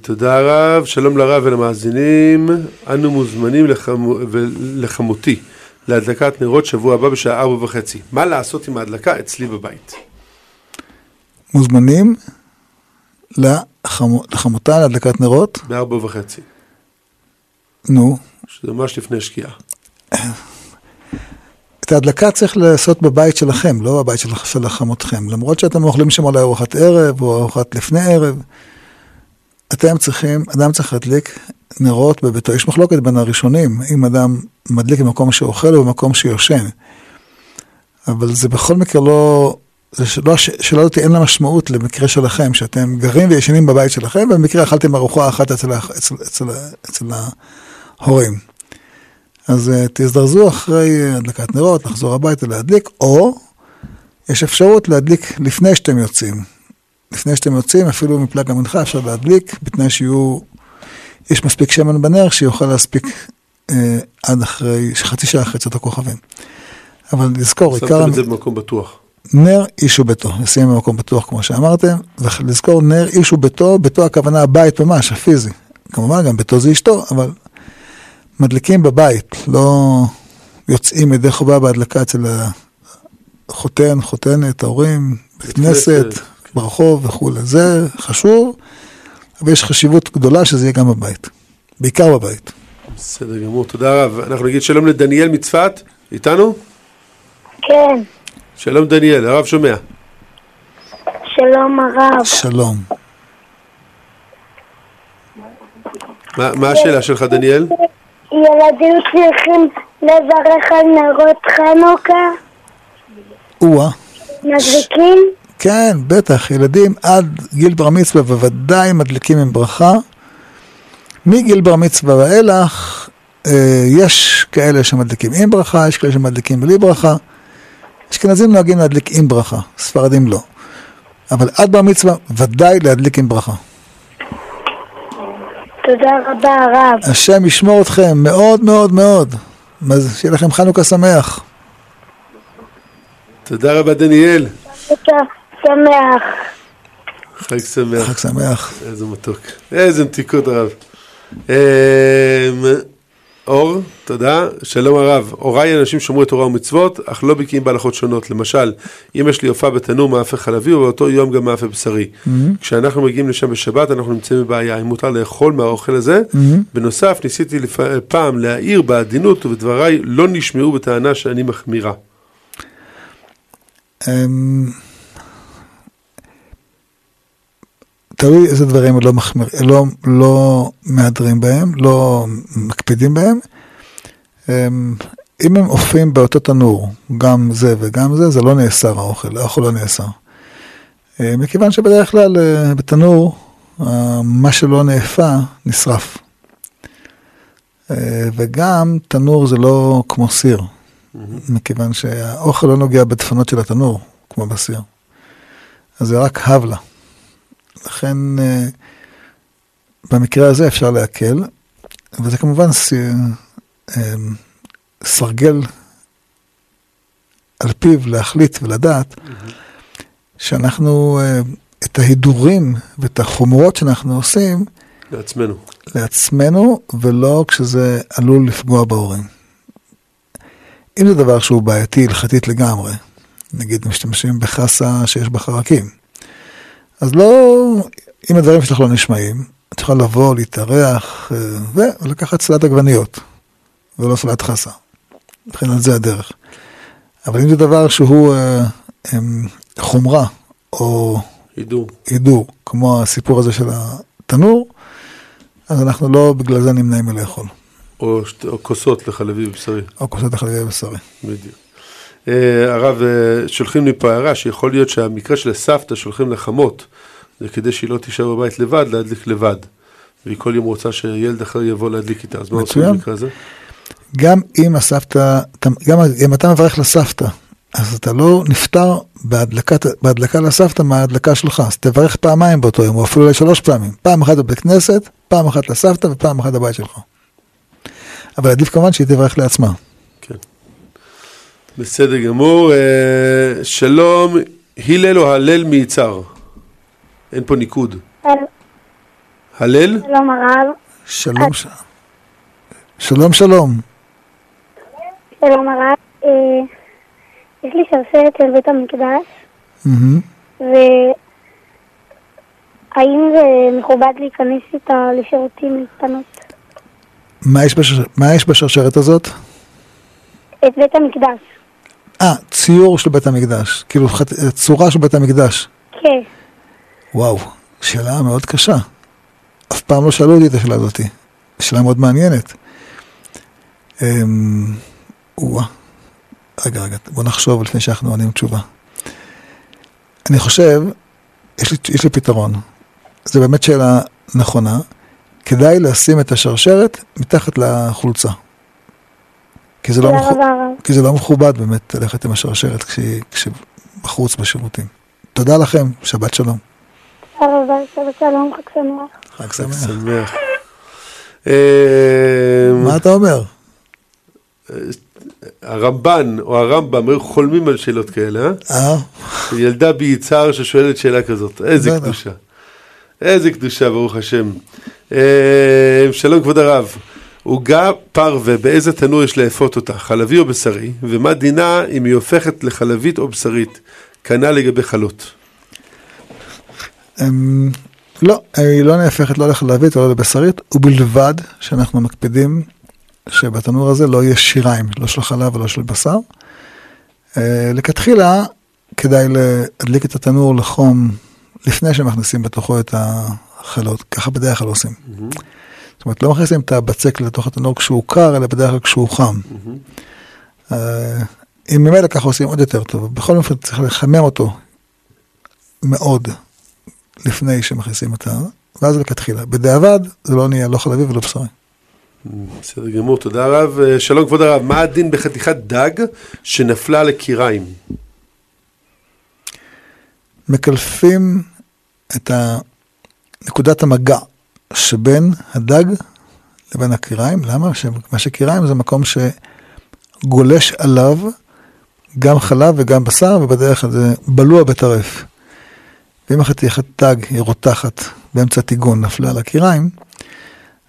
תודה רב, שלום לרב ולמאזינים. אנו מוזמנים לחמו, לחמותי להדלקת נרות שבוע הבא בשעה ארבע וחצי. מה לעשות עם ההדלקה אצלי בבית? מוזמנים לחמו, לחמותה להדלקת נרות, בארבע וחצי, נו, שזה ממש לפני שקיעה. את ההדלקה צריך לעשות בבית שלכם, לא בבית של, של חמותכם. למרות שאתם אוכלים שם אולי ארוחת ערב או ארוחת לפני ערב, אתם צריכים, אדם צריך להדליק נרות בביתו. יש מחלוקת בין הראשונים, אם אדם מדליק במקום שאוכל או במקום שיושן. אבל זה בכל מקרה לא, זה שלא, שלא אין לה משמעות למקרה שלכם, שאתם גרים וישנים בבית שלכם, ובמקרה אכלתם ארוחה אחת אצל, אצל, אצל, אצל ההורים. אז uh, תזדרזו אחרי הדלקת נרות, לחזור הביתה להדליק, או יש אפשרות להדליק לפני שאתם יוצאים. לפני שאתם יוצאים, אפילו מפלג המנחה אפשר להדליק, בתנאי שיהיו, יש מספיק שמן בנר שיוכל להספיק uh, עד אחרי, חצי שעה אחרי צאת הכוכבים. אבל לזכור, עיקר... שמתם את זה במקום בטוח. נר איש וביתו, לשים במקום בטוח כמו שאמרתם, ולזכור נר איש וביתו, ביתו הכוונה הבית ממש, הפיזי. כמובן גם ביתו זה אשתו, אבל מדליקים בבית, לא יוצאים ידי חובה בהדלקה אצל החותן, חותנת, ההורים, בית כנסת. ברחוב וכולי. זה חשוב, אבל יש חשיבות גדולה שזה יהיה גם בבית, בעיקר בבית. בסדר גמור, תודה רב. אנחנו נגיד שלום לדניאל מצפת, איתנו? כן, שלום דניאל, הרב שומע. שלום הרב. שלום. מה, מה השאלה שלך דניאל? ילדים צריכים לברך על נרות חנוכה? או-אה. מדליקים? כן, בטח, ילדים עד גיל בר מצווה בוודאי מדליקים עם ברכה. מגיל בר מצווה ואילך, אה, יש כאלה שמדליקים עם ברכה, יש כאלה שמדליקים בלי ברכה. אשכנזים נוהגים להדליק עם ברכה, ספרדים לא. אבל עד בר מצווה, ודאי להדליק עם ברכה. תודה רבה הרב. השם ישמור אתכם מאוד מאוד מאוד. אז שיהיה לכם חנוכה שמח. תודה רבה דניאל, חנוכה שמח. חג שמח. חג שמח. איזה מתוק. איזה מתיקות הרב. אמ, אור, תודה. שלום הרב. הוריי אנשים שומרי תורה ומצוות, אך לא בקיאים בהלכות שונות. למשל, אם יש לי הופעה בתנור מאפה חלבי, ובאותו יום גם מאפה בשרי. כשאנחנו מגיעים לשם בשבת, אנחנו נמצאים בבעיה. האם מותר לאכול מהאוכל הזה? בנוסף, ניסיתי לפ... פעם להעיר בעדינות, ובדבריי לא נשמעו בטענה שאני מחמירה. אמ, תלוי איזה דברים לא, מחמיר, לא, לא מהדרים בהם, לא מקפידים בהם. אמ, אם הם עופים באותו תנור, גם זה וגם זה, זה לא נאסר האוכל, האוכל לא נאסר. אה, מכיוון שבדרך כלל אה, בתנור, אה, מה שלא נאפה, נשרף. וגם תנור זה לא כמו סיר, מכיוון שהאוכל לא נוגע בדפנות של התנור, כמו בסיר. אז זה רק הבלה. לכן, אה, במקרה הזה אפשר להקל, וזה כמובן אה, סרגל על פיו להחליט ולדעת שאנחנו, אה, את ההידורים ואת החומרות שאנחנו עושים, לעצמנו. לעצמנו, ולא כשזה עלול לפגוע בהורים. אם זה דבר שהוא בעייתי הלכתית לגמרי, נגיד משתמשים בחסה שיש בה חרקים, אז לא, אם הדברים שלך לא נשמעים, את יכולה לבוא, להתארח, אה, ולקחת סלט עגבניות, ולא סלט חסה. מבחינת זה הדרך. אבל אם זה דבר שהוא אה, em, חומרה, או הידור. הידור, כמו הסיפור הזה של התנור, אז אנחנו לא בגלל זה נמנעים מלאכול. או, או כוסות לחלבי ובשרי. או כוסות החלבי בשרי. בדיוק. אה, הרב, אה, שולחים לי פה הערה שיכול להיות שהמקרה של הסבתא שולחים לחמות, זה כדי שהיא לא תישאר בבית לבד, להדליק לבד. והיא כל יום רוצה שילד אחר יבוא להדליק איתה, אז מה עושים. במקרה הזה? גם אם הסבתא, גם אם אתה מברך לסבתא, אז אתה לא נפטר בהדלקת, בהדלקה לסבתא מההדלקה שלך, אז תברך פעמיים באותו יום, או אפילו אולי שלוש פעמים. פעם אחת בבית כנסת, פעם אחת לסבתא ופעם אחת בבית שלך. אבל עדיף כמובן שהיא תברך לעצמה. בסדר גמור. אה, שלום, הלל או הלל מיצהר? אין פה ניקוד. הלל? שלום הרב. שלום, ש... שלום, שלום. שלום הרב. אה, יש לי שרשרת של בית המקדש. והאם זה מכובד להיכנס איתה לשירותים להתפנות? מה יש, בשר... מה יש בשרשרת הזאת? את בית המקדש. אה, ציור של בית המקדש, כאילו. צורה של בית המקדש. כן. וואו, שאלה מאוד קשה. אף פעם לא שאלו אותי את השאלה הזאת. שאלה מאוד מעניינת. אמ... וואה. רגע, רגע, בוא נחשוב לפני שאנחנו עונים תשובה. אני חושב, יש לי, יש לי פתרון. זו באמת שאלה נכונה. כדאי לשים את השרשרת מתחת לחולצה. כי זה, לא, הרב. כי זה לא מכובד באמת ללכת עם השרשרת כשהיא- כשבחוץ בשירותים. תודה לכם, שבת שלום. תודה רבה, שבת שלום, חג שמח. חג שמח. שמח. אה, מה אתה אומר? הרמב"ן או הרמב"ם היו חולמים על שאלות כאלה, אה? אה? ילדה ביצהר ששואלת שאלה כזאת, איזה. קדושה. איזה קדושה, ברוך השם. אה, שלום כבוד הרב, עוגה פרווה, באיזה תנור יש לאפות אותה, חלבי או בשרי, ומה דינה אם היא הופכת לחלבית או בשרית, כנ"ל לגבי חלות. אמ, לא, היא לא נהפכת לא לחלבית ולא לבשרית, ובלבד שאנחנו מקפידים שבתנור הזה לא יהיה שיריים, לא של חלב ולא של בשר. אה, לכתחילה כדאי להדליק את התנור לחום לפני שמכניסים בתוכו את החלות, ככה בדרך כלל עושים. זאת אומרת, לא מכניסים את הבצק לתוך התנור כשהוא קר, אלא בדרך כלל כשהוא חם. אה, אם ממילא ככה עושים עוד יותר טוב, בכל אופן צריך לחמם אותו מאוד לפני שמכניסים את ה... ואז לכתחילה. בדיעבד זה לא נהיה לא חלבי ולא בשרי. בסדר גמור, תודה רב. אה, שלום כבוד הרב, מה הדין בחתיכת דג שנפלה לקיריים? מקלפים את נקודת המגע שבין הדג לבין הקיריים. למה? מה שקיריים זה מקום שגולש עליו גם חלב וגם בשר, ובדרך כלל זה בלוע בטרף. ואם החתיכת דג היא רותחת באמצע טיגון נפלה על הקיריים,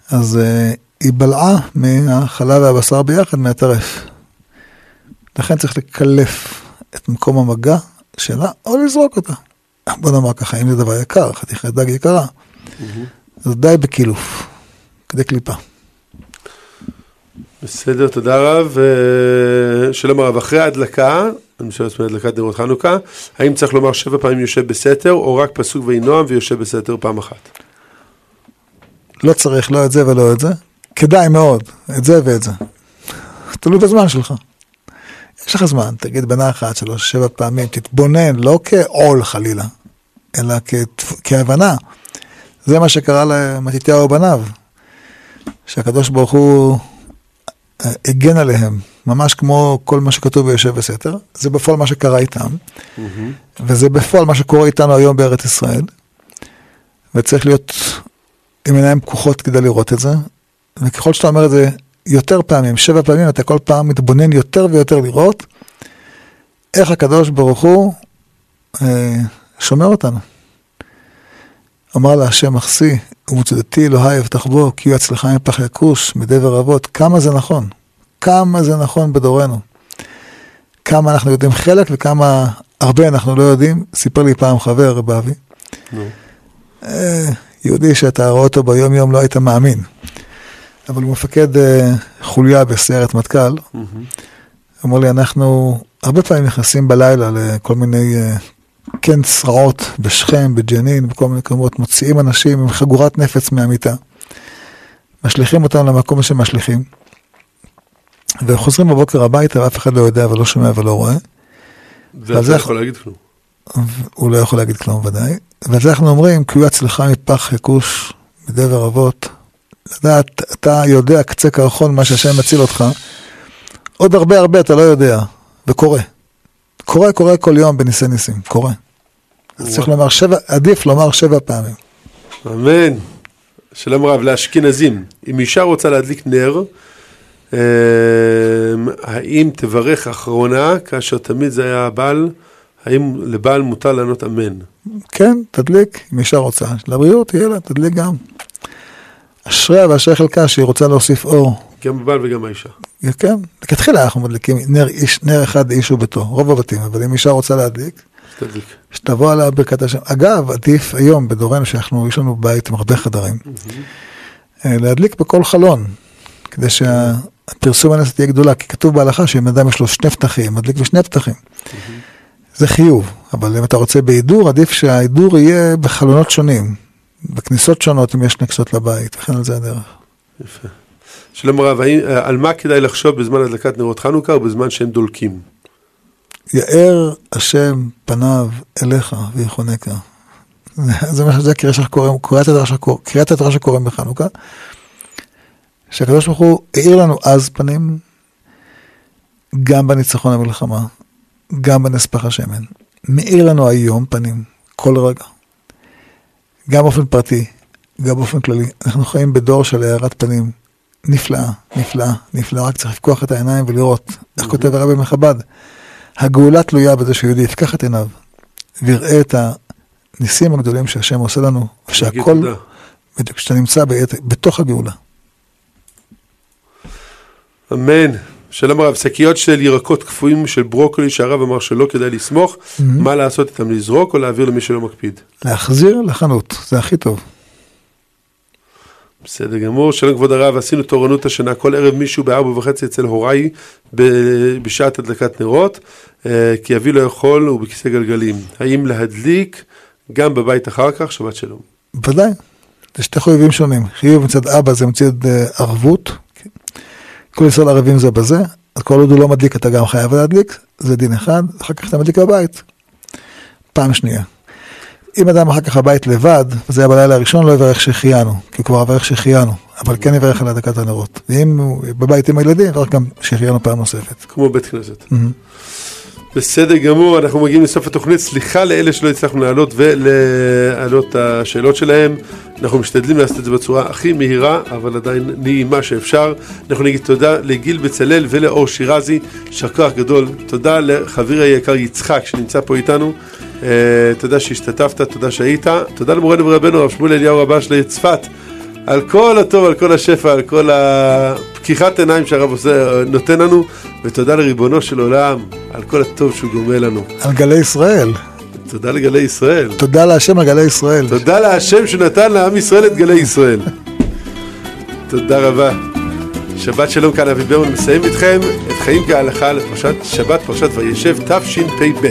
אז uh, היא בלעה מהחלב והבשר ביחד מהטרף. לכן צריך לקלף את מקום המגע שלה, או לזרוק אותה. בוא נאמר ככה, אם זה דבר יקר, חתיכת דג יקרה, אז די בקילוף, כדי קליפה. בסדר, תודה רב. אה, שלום הרב, אחרי ההדלקה, אני שואל עצמי הדלקת נרות חנוכה, האם צריך לומר שבע פעמים יושב בסתר, או רק פסוק ויהי נועם ויושב בסתר פעם אחת? לא צריך לא את זה ולא את זה, כדאי מאוד, את זה ואת זה. תלוי בזמן שלך. יש לך זמן, תגיד בנחת שלוש, שבע פעמים, תתבונן, לא כעול חלילה, אלא כ- כהבנה. זה מה שקרה למתתיהו ובניו, שהקדוש ברוך הוא אה, הגן עליהם, ממש כמו כל מה שכתוב ביושב בסתר, זה בפועל מה שקרה איתם, וזה בפועל מה שקורה איתנו היום בארץ ישראל, וצריך להיות עם עיניים פקוחות כדי לראות את זה, וככל שאתה אומר את זה יותר פעמים, שבע פעמים, אתה כל פעם מתבונן יותר ויותר לראות איך הקדוש ברוך הוא אה, שומר אותנו. אמר לה השם מחסי ומצודתי אלוהי אבטח בו כי הוא אצלך מפח יכוש מדבר אבות. כמה זה נכון, כמה זה נכון בדורנו. כמה אנחנו יודעים חלק וכמה הרבה אנחנו לא יודעים. סיפר לי פעם חבר, רב אבי. אה, יהודי שאתה רואה אותו ביום יום לא היית מאמין. אבל הוא מפקד אה, חוליה בסיירת מטכ"ל. אמר לי, אנחנו הרבה פעמים נכנסים בלילה לכל מיני אה, כן צרעות בשכם, בג'נין, בכל מיני מקומות, מוציאים אנשים עם חגורת נפץ מהמיטה, משליכים אותם למקום שמשליכים, וחוזרים בבוקר הביתה ואף אחד לא יודע ולא שומע ולא רואה. ואתה זה לא יכול- יכול להגיד כלום. הוא לא יכול להגיד כלום ודאי. ועל זה אנחנו אומרים, כי הוא יצלך מפח יכוש, מדבר אבות. לדעת, אתה יודע קצה קרחון מה שהשם מציל אותך. עוד הרבה הרבה אתה לא יודע, וקורה. קורה, קורה כל יום בניסי ניסים, קורה. אז צריך לומר שבע, עדיף לומר שבע פעמים. אמן. שלום רב, לאשכנזים, אם אישה רוצה להדליק נר, אה, האם תברך אחרונה, כאשר תמיד זה היה הבעל, האם לבעל מותר לענות אמן? כן, תדליק, אם אישה רוצה. לבריאות, יהיה לה, תדליק גם. אשריה ואשרי חלקה שהיא רוצה להוסיף אור. גם הבעל וגם האישה. כן, לכתחילה אנחנו מדליקים נר, איש, נר אחד איש וביתו, רוב הבתים, אבל אם אישה רוצה להדליק, תדליק. שתבוא עליה ברכת השם. אגב, עדיף היום בדורנו שאנחנו, יש לנו בית עם הרבה חדרים, אה, להדליק בכל חלון, כדי שהפרסום הנס תהיה גדולה, כי כתוב בהלכה שאם אדם יש לו שני פתחים, מדליק בשני פתחים. זה חיוב, אבל אם אתה רוצה בהידור, עדיף שההידור יהיה בחלונות שונים, בכניסות שונות, אם יש שני כסות לבית, וכן על זה הדרך. יפה. שלום רב, האם, אה, על מה כדאי לחשוב בזמן הדלקת נרות חנוכה או בזמן שהם דולקים? יאר השם פניו אליך ויחונקה. זה- מה שזה קריאת שקוראים, קריאת התורה שקוראים בחנוכה. שהקדוש ברוך הוא האיר לנו אז פנים, גם בניצחון המלחמה, גם בנס פח השמן. מאיר לנו היום פנים, כל רגע. גם באופן פרטי, גם באופן כללי. אנחנו חיים בדור של הארת פנים נפלאה, נפלאה, נפלאה, רק צריך לפקוח את העיניים ולראות. איך כותב הרבי מחב"ד? הגאולה תלויה בזה שיהודי יפקח את עיניו ויראה את הניסים הגדולים שהשם עושה לנו, ושהכל, תודה. בדיוק, כשאתה נמצא בעת- בתוך הגאולה. אמן. שלום הרב, שקיות של ירקות קפואים של ברוקולי שהרב אמר שלא כדאי לסמוך, מה לעשות איתם, לזרוק או להעביר למי שלא מקפיד? להחזיר לחנות, זה הכי טוב. בסדר גמור, שלום כבוד הרב, עשינו תורנות השנה כל ערב מישהו בארבע וחצי אצל הוריי בשעת הדלקת נרות, אה, כי אבי לא יכול, הוא בכיסא גלגלים. האם להדליק גם בבית אחר כך? שבת שלום. ודאי, זה שתי חיובים שונים. חיוב מצד אבא זה מצד אה, ערבות, כל ישראל ערבים זה בזה, אז כל עוד הוא לא מדליק אתה גם חייב להדליק, זה דין אחד, אחר כך אתה מדליק בבית. פעם שנייה. אם אדם אחר כך בבית לבד, וזה היה בלילה הראשון, לא יברך שהחיינו, כי הוא כבר יברך שהחיינו, אבל כן יברך על הדלקת הנרות. ואם הוא בבית עם הילדים, יברך גם שהחיינו פעם נוספת. כמו בית כנסת. בסדר גמור, אנחנו מגיעים לסוף התוכנית. סליחה לאלה שלא הצלחנו לעלות ולהעלות את השאלות שלהם. אנחנו משתדלים לעשות את זה בצורה הכי מהירה, אבל עדיין נעימה שאפשר. אנחנו נגיד תודה לגיל בצלאל ולאור שירזי, יישר כוח גדול. תודה לחברי היקר יצחק שנמצא פה איתנו. אה, תודה שהשתתפת, תודה שהיית. תודה למורנו ורבנו הרב שמואל אליהו רבש לעיר צפת. על כל הטוב, על כל השפע, על כל הפקיחת עיניים שהרב עושה, נותן לנו, ותודה לריבונו של עולם על כל הטוב שהוא גומל לנו. על גלי ישראל. תודה לגלי ישראל. תודה להשם על גלי ישראל. תודה להשם שנתן לעם ישראל את גלי ישראל. תודה רבה. שבת שלום כאן אבי ברמן מסיים איתכם את חיים כהלכה לפרשת שבת פרשת וישב תשפ"ב.